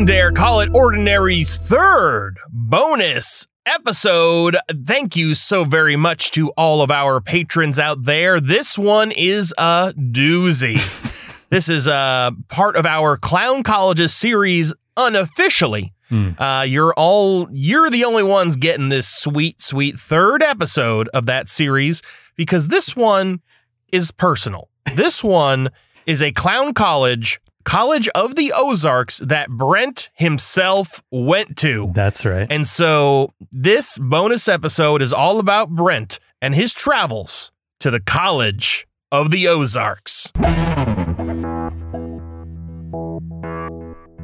None Dare Call It Ordinary's third bonus episode. Thank you so very much to all of our patrons out there. This one is a doozy. this is a part of our Clown Colleges series unofficially. Uh, you're all you're the only ones getting this sweet, sweet third episode of that series because this one is personal. This one is a clown college, College of the Ozarks that Brent himself went to. That's right. And so this bonus episode is all about Brent and his travels to the College of the Ozarks.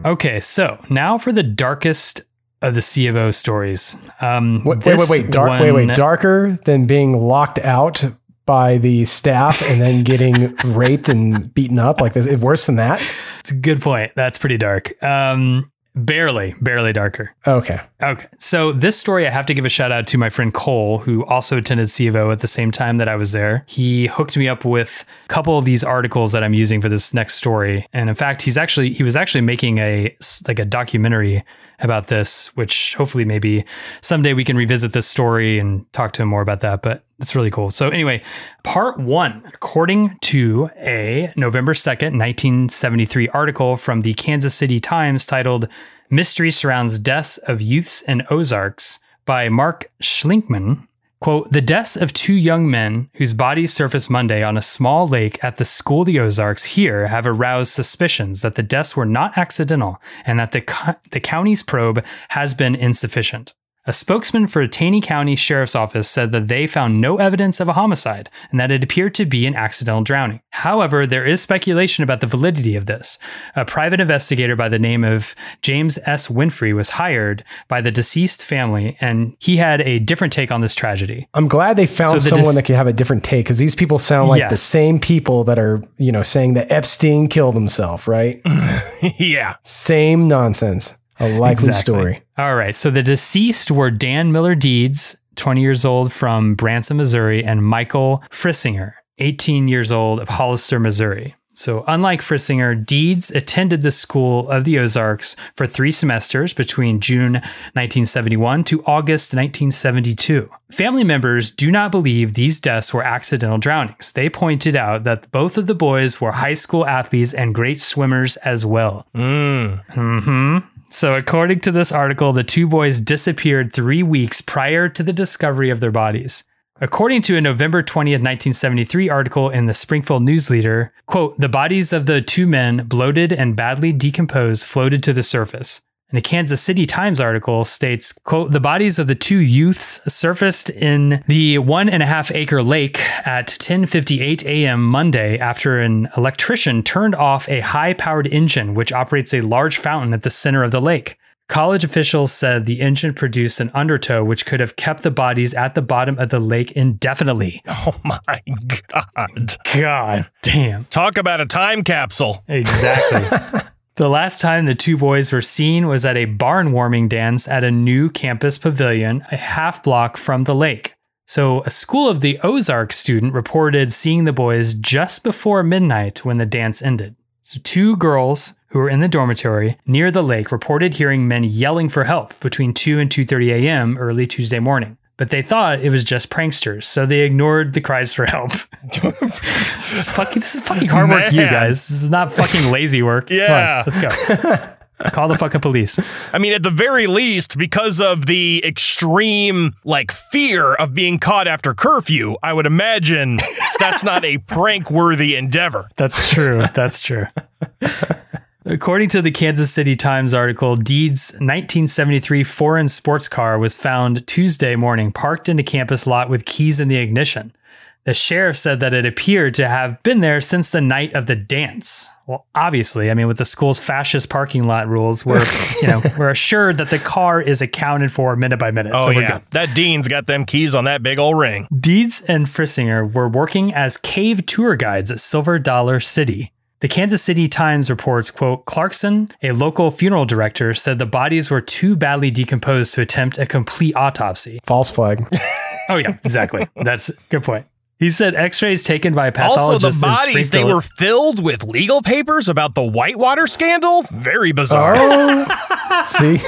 Okay, so now for the darkest of the C of O stories. Um, Wait, wait, wait, wait, dark, wait, wait, darker than being locked out by the staff and then getting raped and beaten up. Like this, worse than that. It's a good point. That's pretty dark. Um, barely, barely darker. Okay. Okay. So this story, I have to give a shout out to my friend Cole, who also attended C of O at the same time that I was there. He hooked me up with a couple of these articles that I'm using for this next story. And in fact, he's actually, he was actually making a, like a documentary about this, which hopefully maybe someday we can revisit this story and talk to him more about that. But it's really cool. So anyway, part one, according to a November 2nd, 1973 article from the Kansas City Times titled Mystery Surrounds Deaths of Youths in Ozarks by Mark Schlinkman. Quote, the deaths of two young men whose bodies surfaced Monday on a small lake at the School of the Ozarks here have aroused suspicions that the deaths were not accidental and that the, co- the county's probe has been insufficient. A spokesman for Taney County Sheriff's Office said that they found no evidence of a homicide and that it appeared to be an accidental drowning. However, there is speculation about the validity of this. A private investigator by the name of James S. Winfrey was hired by the deceased family, and he had a different take on this tragedy. I'm glad they found So the someone dis- that could have a different take because these people sound like the same people that are, you know, saying that Epstein killed himself, right? yeah. same nonsense. A likely Exactly. story. All right. So the deceased were Dan Miller Deeds, 20 years old from Branson, Missouri, and Michael Frissinger, 18 years old of Hollister, Missouri. So, unlike Frissinger, Deeds attended the School of the Ozarks for three semesters between June 1971 to August 1972. Family members do not believe these deaths were accidental drownings. They pointed out that both of the boys were high school athletes and great swimmers as well. hmm So, according to this article, the two boys disappeared three weeks prior to the discovery of their bodies. According to a November 20th, 1973 article in the Springfield News Leader, quote, the bodies of the two men, bloated and badly decomposed, floated to the surface. And a Kansas City Times article states, quote, the bodies of the two youths surfaced in the one and a half acre lake at 1058 a.m. Monday after an electrician turned off a high powered engine which operates a large fountain at the center of the lake. College officials said the engine produced an undertow which could have kept the bodies at the bottom of the lake indefinitely. Oh my God. God damn. Talk about a time capsule. Exactly. the last time the two boys were seen was at a barn warming dance at a new campus pavilion a half block from the lake. So, a School of the Ozark student reported seeing the boys just before midnight when the dance ended. So, two girls who were in the dormitory near the lake reported hearing men yelling for help between 2 and 2:30 a.m. early Tuesday morning. But they thought it was just pranksters, so they ignored the cries for help. this, is fucking, this is fucking hard work, you guys. This is not fucking lazy work. Come on, Yeah. let's go. Call the fucking police. I mean, at the very least, because of the extreme, like, fear of being caught after curfew, I would imagine that's not a prank worthy endeavor. That's true. That's true. According to the Kansas City Times article, Deed's 1973 foreign sports car was found Tuesday morning parked in a campus lot with keys in the ignition. The sheriff said that it appeared to have been there since the night of the dance. Well, obviously, I mean, with the school's fascist parking lot rules, we're you know we're assured that the car is accounted for minute by minute. Oh, so yeah. That Dean's got them keys on that big old ring. Deeds and Frissinger were working as cave tour guides at Silver Dollar City. The Kansas City Times reports, quote, Clarkson, a local funeral director, said the bodies were too badly decomposed to attempt a complete autopsy. False flag. Oh, yeah, exactly. That's a good point. He said X-rays taken by Also, pathologists. the bodies, they were filled with legal papers about the Whitewater scandal. Very bizarre. Oh, see,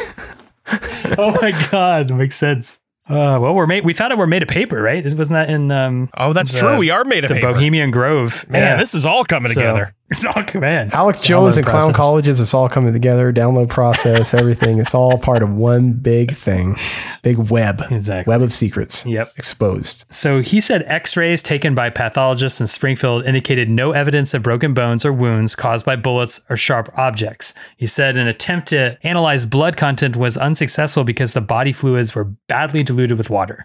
Oh my god, makes sense. Uh, well, we're made. We found out we're made of paper, right? Wasn't that in um, Oh, that's the- true. We are made of paper the paper. Bohemian Grove? Man, Yeah. this is all coming So- together. It's all man. Alex Jones Download and Clown. Colleges, it's all coming together. Download process, everything. It's all part of one big thing, big web, Exactly. web of secrets. Yep. exposed. So he said X-rays taken by pathologists in Springfield indicated no evidence of broken bones or wounds caused by bullets or sharp objects. He said an attempt to analyze blood content was unsuccessful because the body fluids were badly diluted with water.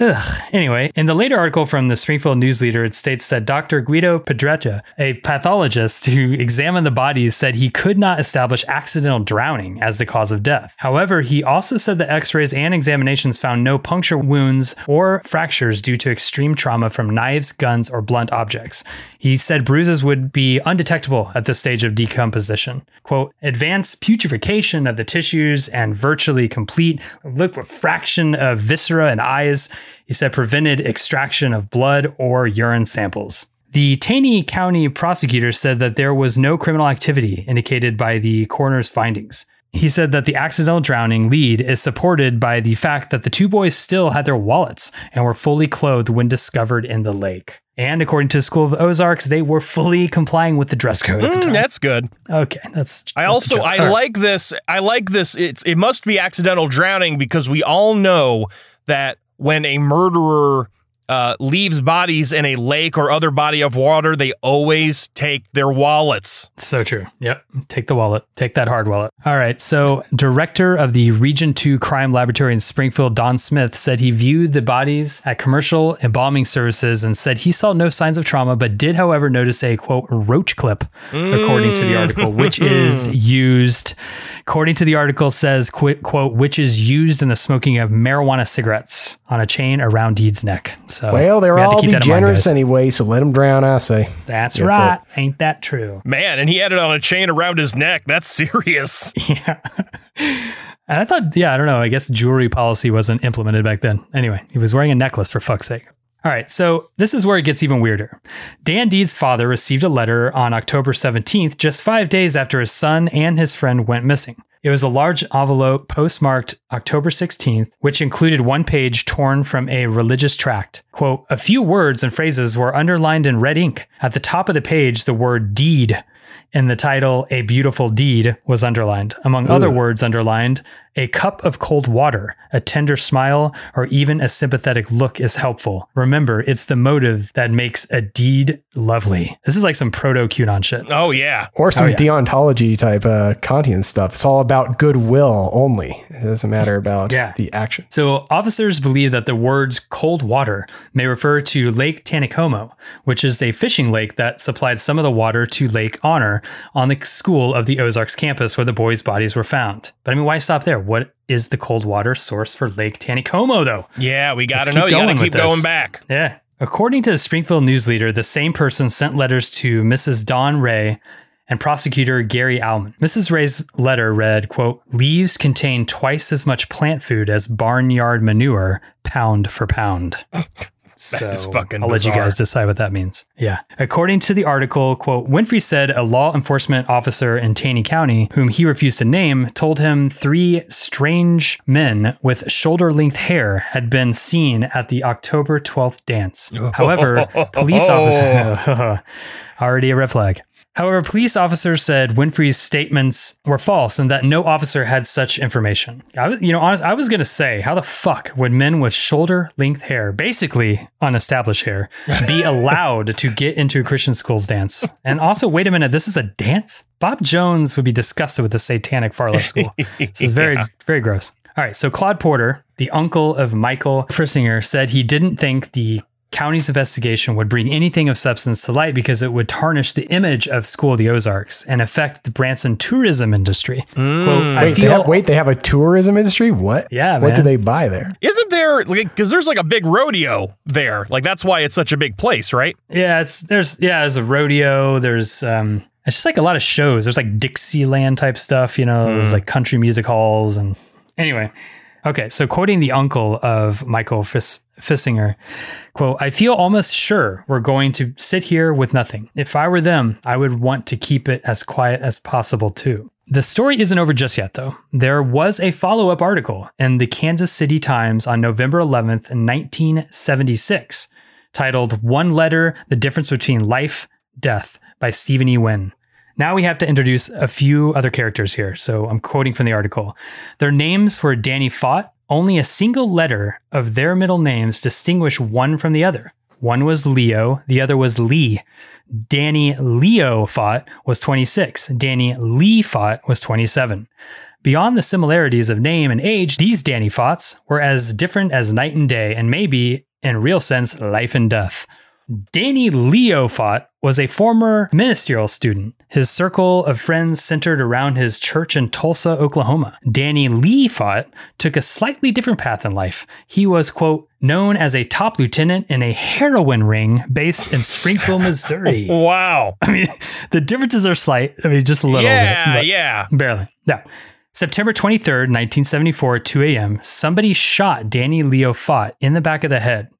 Ugh. Anyway, in the later article from the Springfield News Leader, it states that Dr. Guido Pedretta, a pathologist who examined the bodies, said he could not establish accidental drowning as the cause of death. However, he also said the x rays and examinations found no puncture wounds or fractures due to extreme trauma from knives, guns, or blunt objects. He said bruises would be undetectable at this stage of decomposition. Quote, advanced putrefaction of the tissues and virtually complete liquefaction of viscera and eyes, he said prevented extraction of blood or urine samples. The Taney County prosecutor said that there was no criminal activity indicated by the coroner's findings. He said that the accidental drowning lead is supported by the fact that the two boys still had their wallets and were fully clothed when discovered in the lake. And according to the School of Ozarks, they were fully complying with the dress code at the Mm, time. that's good. Okay, that's. I that's also. I right. like this. I like this. It's it must be accidental drowning because we all know that when a murderer uh, leaves bodies in a lake or other body of water, they always take their wallets. So true. Yep. Take the wallet. Take that hard wallet. All right. So, director of the Region 2 Crime Laboratory in Springfield, Don Smith, said he viewed the bodies at commercial embalming services and said he saw no signs of trauma, but did, however, notice a quote, roach clip, according to the article, which is used, according to the article, says, quote, quote, which is used in the smoking of marijuana cigarettes on a chain around Deed's neck. So, Well, they're we all keep mind, degenerates anyway, so let them drown. I say. That's Yeah, right. Ain't that true? Man, and he had it on a chain around his neck. That's serious. Yeah. And I thought, yeah, I don't know. I guess jewelry policy wasn't implemented back then. Anyway, he was wearing a necklace for fuck's sake. All right, so this is where it gets even weirder. Dan Deed's father received a letter on October 17th, just five days after his son and his friend went missing. It was a large envelope postmarked October 16th, which included one page torn from a religious tract. Quote, a few words and phrases were underlined in red ink. At the top of the page, the word deed in the title, A Beautiful Deed, was underlined. Among other words underlined, a cup of cold water, a tender smile, or even a sympathetic look is helpful. Remember, it's the motive that makes a deed lovely. This is like some proto QAnon shit. Oh yeah. Or some Oh, yeah. deontology type uh, Kantian stuff. It's all about goodwill only. It doesn't matter about Yeah. the action. So, officers believe that the words cold water may refer to Lake Taneycomo, which is a fishing lake that supplied some of the water to Lake Honor on the school of the Ozarks campus where the boys' bodies were found. But I mean, why stop there? What is the cold water source for Lake Taneycomo, though? Yeah, we got to know. You got to going keep with this. going back. Yeah. According to the Springfield News Leader, the same person sent letters to Mrs. Dawn Ray and prosecutor Gary Alman. Mrs. Ray's letter read, quote, leaves contain twice as much plant food as barnyard manure, pound for pound. So fucking I'll let you guys decide what that means. Yeah. According to the article, quote, Winfrey said a law enforcement officer in Taney County, whom he refused to name, told him three strange men with shoulder length hair had been seen at the October 12th dance. However, police officers already a red flag. However, police officers said Winfrey's statements were false and that no officer had such information. I was, you know, honest, I was going to say, how the fuck would men with shoulder length hair, basically unestablished hair, be allowed to get into a Christian school's dance? And also, wait a minute, this is a dance? Bob Jones would be disgusted with the satanic far left school. This is very, very gross. All right, so Claude Porter, the uncle of Michael Frissinger, said he didn't think the county's investigation would bring anything of substance to light because it would tarnish the image of School of the Ozarks and affect the Branson tourism industry. Quote, I Wait, they have, wait, they have a tourism industry? What? Yeah, What do they buy there? Isn't there like because there's like a big rodeo there? Like that's why it's such a big place, right? yeah, it's there's yeah, there's a rodeo, there's um it's just like a lot of shows. There's like Dixieland type stuff, you know, there's like country music halls and anyway. Okay, so quoting the uncle of Michael Fiss- Fissinger, quote, I feel almost sure we're going to sit here with nothing. If I were them, I would want to keep it as quiet as possible too. The story isn't over just yet, though. There was a follow up article in the Kansas City Times on November 11th, 1976, titled One Letter The Difference Between Life, Death by Stephen E. Wynn. Now we have to introduce a few other characters here. So I'm quoting from the article. Their names were Danny Fought. Only a single letter of their middle names distinguish one from the other. One was Leo, the other was Lee. Danny Leo Fought was 26. Danny Lee Fought was 27. Beyond the similarities of name and age, these Danny Foughts were as different as night and day, and maybe, in real sense, life and death. Danny Leo Fought was a former ministerial student. His circle of friends centered around his church in Tulsa, Oklahoma. Danny Lee Fought took a slightly different path in life. He was, quote, known as a top lieutenant in a heroin ring based in Springfield, Missouri. Wow. I mean, the differences are slight. I mean, just a little yeah, bit. but yeah. Barely. Yeah. September 23rd, 1974, 2 a.m., somebody shot Danny Leo Fought in the back of the head.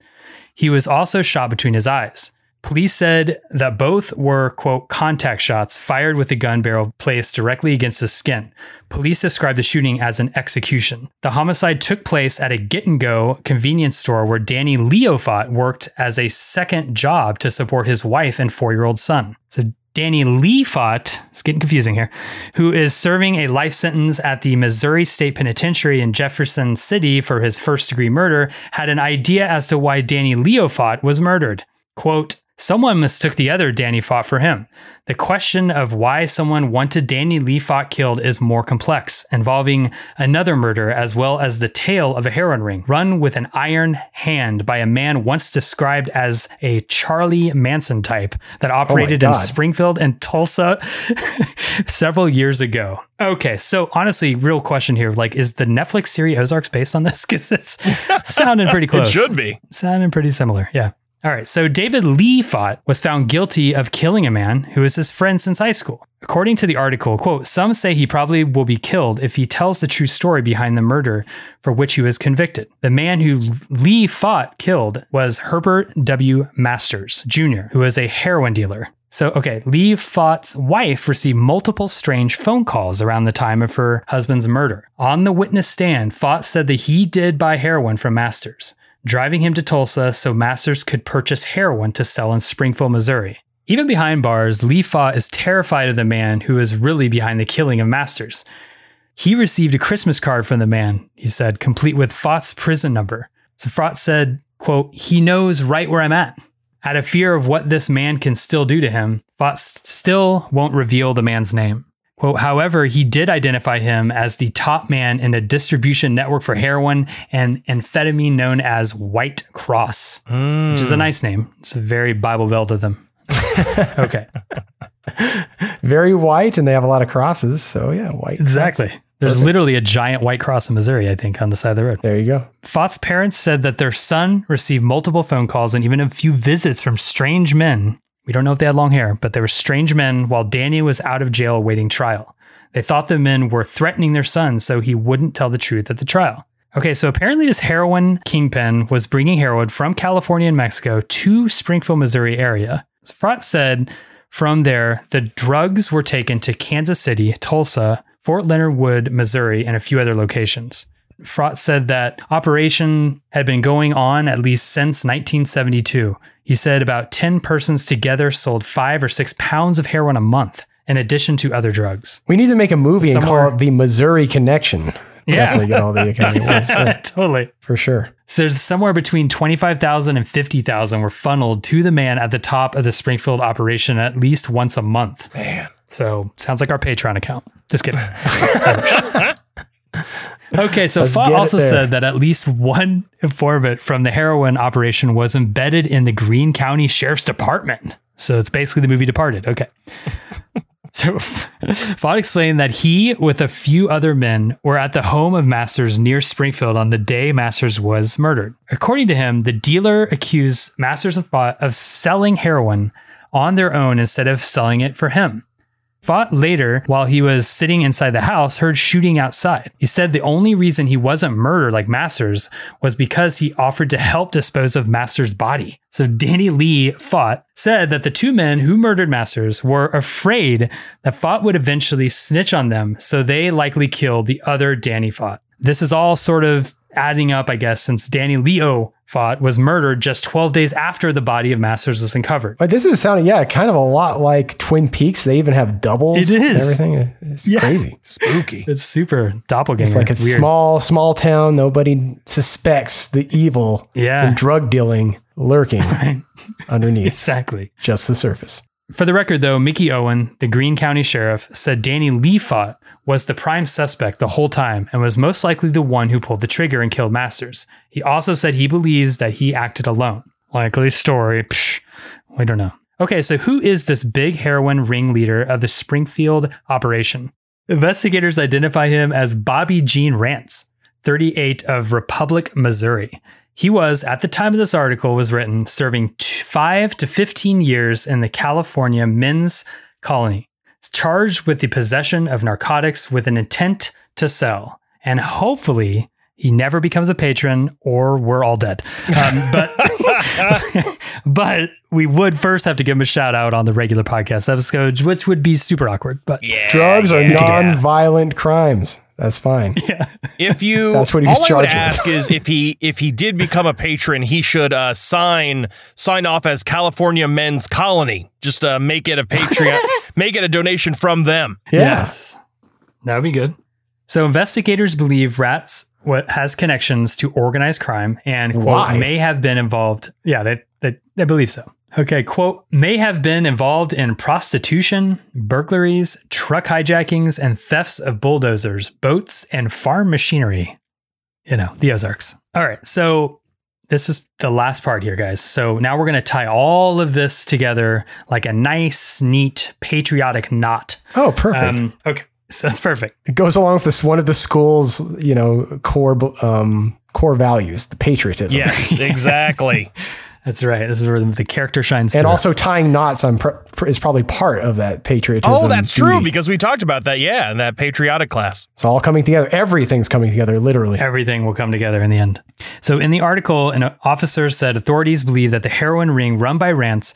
He was also shot between his eyes. Police said that both were, quote, contact shots fired with a gun barrel placed directly against his skin. Police described the shooting as an execution. The homicide took place at a get and go convenience store where Danny Leo Fought worked as a second job to support his wife and four year old son. So Danny Lee Fought, it's getting confusing here, who is serving a life sentence at the Missouri State Penitentiary in Jefferson City for his first degree murder, had an idea as to why Danny Leo Fought was murdered. Quote, Someone mistook the other Danny Fought for him. The question of why someone wanted Danny Lee Fought killed is more complex, involving another murder as well as the tale of a heroin ring run with an iron hand by a man once described as a Charlie Manson type that oh operated in Springfield and Tulsa several years ago. Okay, so honestly, real question here: like, is the Netflix series Ozarks based on this? Because it's sounding pretty close. It should be. Sounding pretty similar. Yeah. All right. So David Lee Fought was found guilty of killing a man who was his friend since high school. According to the article, quote, some say he probably will be killed if he tells the true story behind the murder for which he was convicted. The man who Lee Fought killed was Herbert W. Masters Jr., who was a heroin dealer. So, okay, Lee Fought's wife received multiple strange phone calls around the time of her husband's murder. On the witness stand, Fought said that he did buy heroin from Masters driving him to Tulsa so Masters could purchase heroin to sell in Springfield, Missouri. Even behind bars, Lee Fought is terrified of the man who is really behind the killing of Masters. He received a Christmas card from the man, he said, complete with Fought's prison number. So Fought said, quote, he knows right where I'm at. Out of fear of what this man can still do to him, Fought still won't reveal the man's name. Quote, however, he did identify him as the top man in a distribution network for heroin and amphetamine known as White Cross, which is a hmm. nice name. It's a very Bible Belt of them. okay, Very white, and they have a lot of crosses. So yeah, white. exactly. There's literally a giant white cross in Missouri, I think, on the side of the road. There you go. Fought's parents said that their son received multiple phone calls and even a few visits from strange men. We don't know if they had long hair, but they were strange men while Danny was out of jail awaiting trial. They thought the men were threatening their son so he wouldn't tell the truth at the trial. Okay, so apparently this heroin kingpin was bringing heroin from California and Mexico to Springfield, Missouri area. Fought said from there, the drugs were taken to Kansas City, Tulsa, Fort Leonard Wood, Missouri, and a few other locations. Fraught said that operation had been going on at least since 1972. He said about 10 persons together sold five or six pounds of heroin a month, in addition to other drugs. We need to make a movie and call it the Missouri Connection. Yeah. Definitely get all the Academy Awards yeah, totally. for sure. So there's somewhere between 25,000 and 50,000 were funneled to the man at the top of the Springfield operation at least once a month. Man. So sounds like our Patreon account. Just kidding. okay, so Let's Fought get it also said that at least one informant from the heroin operation was embedded in the Greene County Sheriff's Department. So it's basically the movie Departed. Okay. So Fought explained that he, with a few other men, were at the home of Masters near Springfield on the day Masters was murdered. According to him, the dealer accused Masters of Fought of selling heroin on their own instead of selling it for him. Fought later, while he was sitting inside the house, heard shooting outside. He said the only reason he wasn't murdered like Masters was because he offered to help dispose of Masters' body. So Danny Lee Fought said that the two men who murdered Masters were afraid that Fought would eventually snitch on them, so they likely killed the other Danny Fought. This is all sort of adding up, I guess, since Danny Leo Fought was murdered just 12 days after the body of Masters was uncovered. But this is sounding, yeah, kind of a lot like Twin Peaks. They even have doubles. It is everything. It's Yeah. crazy. Spooky. It's super doppelganger. It's like a Weird. small, small town. Nobody suspects the evil Yeah. and drug dealing lurking Right. underneath Exactly. just the surface. For the record, though, Mickey Owen, the Greene County Sheriff, said Danny Lee Fought was the prime suspect the whole time and was most likely the one who pulled the trigger and killed Masters. He also said he believes that he acted alone. Likely story. Psh, we don't know. Okay, so who is this big heroin ringleader of the Springfield operation? Investigators identify him as Bobby Gene Rance, 38 of Republic, Missouri. He was, at the time of this article was written, serving t- five to 15 years in the California men's colony, charged with the possession of narcotics with an intent to sell. And hopefully, he never becomes a patron or we're all dead. Um, but, but we would first have to give him a shout out on the regular podcast episode, which would be super awkward. But Yeah. Drugs are yeah. non-violent crimes. That's fine. Yeah. If you, That's what he was all I would charged with. ask is if he if he did become a patron, he should uh, sign sign off as California Men's Colony. Just uh, make it a Patreon, make it a donation from them. Yeah. Yes. That would be good. So investigators believe Rats what has connections to organized crime and quote may have been involved. Yeah, they, they they believe so. Okay, quote, may have been involved in prostitution, burglaries, truck hijackings, and thefts of bulldozers, boats, and farm machinery. You know, the Ozarks. All right, so this is the last part here, guys. So now we're going to tie all of this together like a nice, neat, patriotic knot. Oh, perfect. Um, okay, so that's perfect. it goes along with this one of the school's, you know, core um, core values, the patriotism. Yes, exactly. That's right. This is where the, the character shines And through. also tying knots on pr- pr- is probably part of that patriotism. oh, that's true because we talked about that. Yeah, in that patriotic class. It's all coming together. Everything's coming together, literally. everything will come together in the end. So, in the article, an officer said authorities believe that the heroin ring run by Rance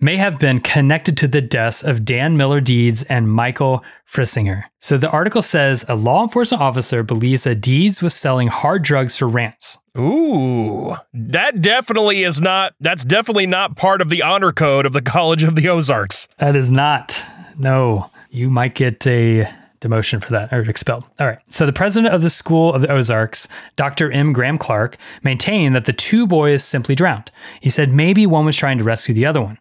may have been connected to the deaths of Dan Miller Deeds and Michael Frissinger. So, the article says a law enforcement officer believes that Deeds was selling hard drugs for Rance. Ooh, that definitely is not. That's definitely not part of the honor code of the College of the Ozarks. That is not. No, you might get a demotion for that or expelled. All right. So the president of the School of the Ozarks, Dr. M. Graham Clark, maintained that the two boys simply drowned. He said maybe one was trying to rescue the other one.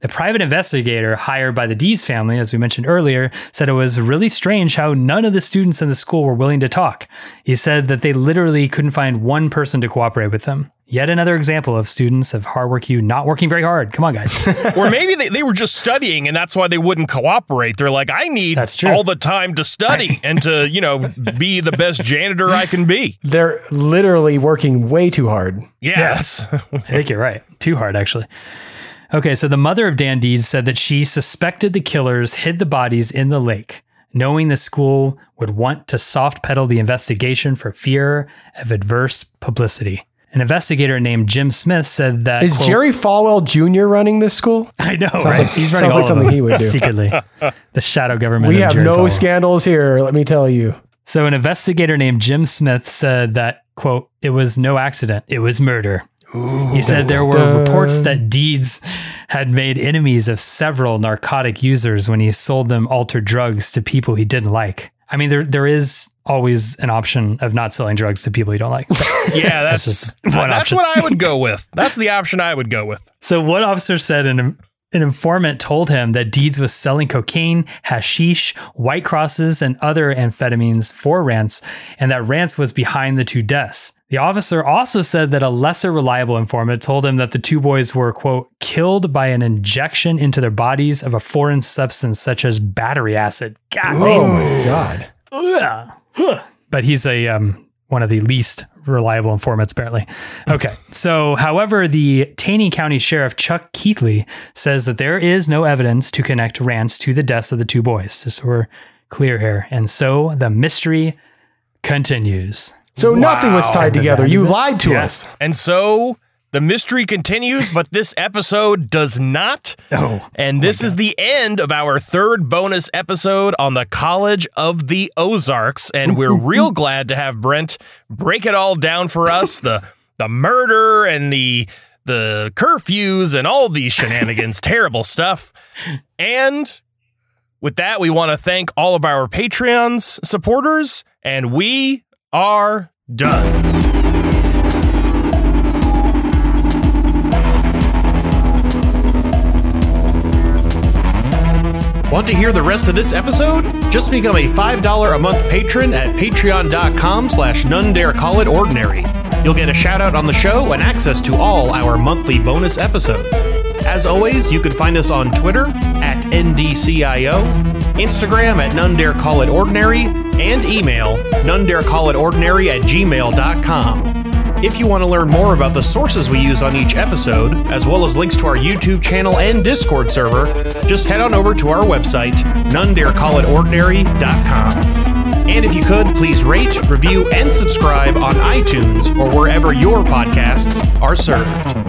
The private investigator hired by the Deeds family, as we mentioned earlier, said it was really strange how none of the students in the school were willing to talk. He said that they literally couldn't find one person to cooperate with them. Yet another example of students of hard work you not working very hard. Come on, guys. or maybe they, they were just studying and that's why they wouldn't cooperate. They're like, I need That's true. all the time to study and to, you know, be the best janitor I can be. They're literally working way too hard. Yes. I think you're right. Too hard, actually. Okay, so the mother of Dan Deeds said that she suspected the killers hid the bodies in the lake, knowing the school would want to soft pedal the investigation for fear of adverse publicity. An investigator named Jim Smith said that Is quote, Jerry Falwell Jr. running this school? I know, Sounds right? like- He's sounds running like all of something he would do. secretly. The shadow government. We have Jerry no Falwell. scandals here, let me tell you. So an investigator named Jim Smith said that quote, it was no accident, it was murder. he said there were reports that Deeds had made enemies of several narcotic users when he sold them altered drugs to people he didn't like. I mean, there there is always an option of not selling drugs to people you don't like. Yeah, that's just that's, option. what I would go with. That's the option I would go with. So what officer said an, an informant told him that Deeds was selling cocaine, hashish, white crosses, and other amphetamines for Rance, and that Rance was behind the two deaths. The officer also said that a lesser reliable informant told him that the two boys were, quote, killed by an injection into their bodies of a foreign substance such as battery acid. God Oh my God. Ugh. But he's a um, one of the least reliable informants, apparently. Okay. so, however, the Taney County Sheriff Chuck Keithley says that there is no evidence to connect Rance to the deaths of the two boys. Just so we're clear here. And so the mystery continues. So nothing was tied together. You lied to Yeah. us. And so the mystery continues, but this episode does not. Oh. And this is the end of our third bonus episode on the College of the Ozarks. And we're real glad to have Brent break it all down for us the the murder and the the curfews and all these shenanigans, terrible stuff. And with that, we want to thank all of our Patreons supporters, and we are done. Want to hear the rest of this episode? Just become a $5 a month patron at patreon.com slash none dare call it ordinary. You'll get a shout out on the show and access to all our monthly bonus episodes. As always, you can find us on Twitter at NDCIO, Instagram at none dare call it ordinary, and email none dare call it ordinary at gmail.com. If you want to learn more about the sources we use on each episode, as well as links to our YouTube channel and Discord server, just head on over to our website, nonedarecallitordinary.com. And if you could, please rate, review, and subscribe on iTunes or wherever your podcasts are served.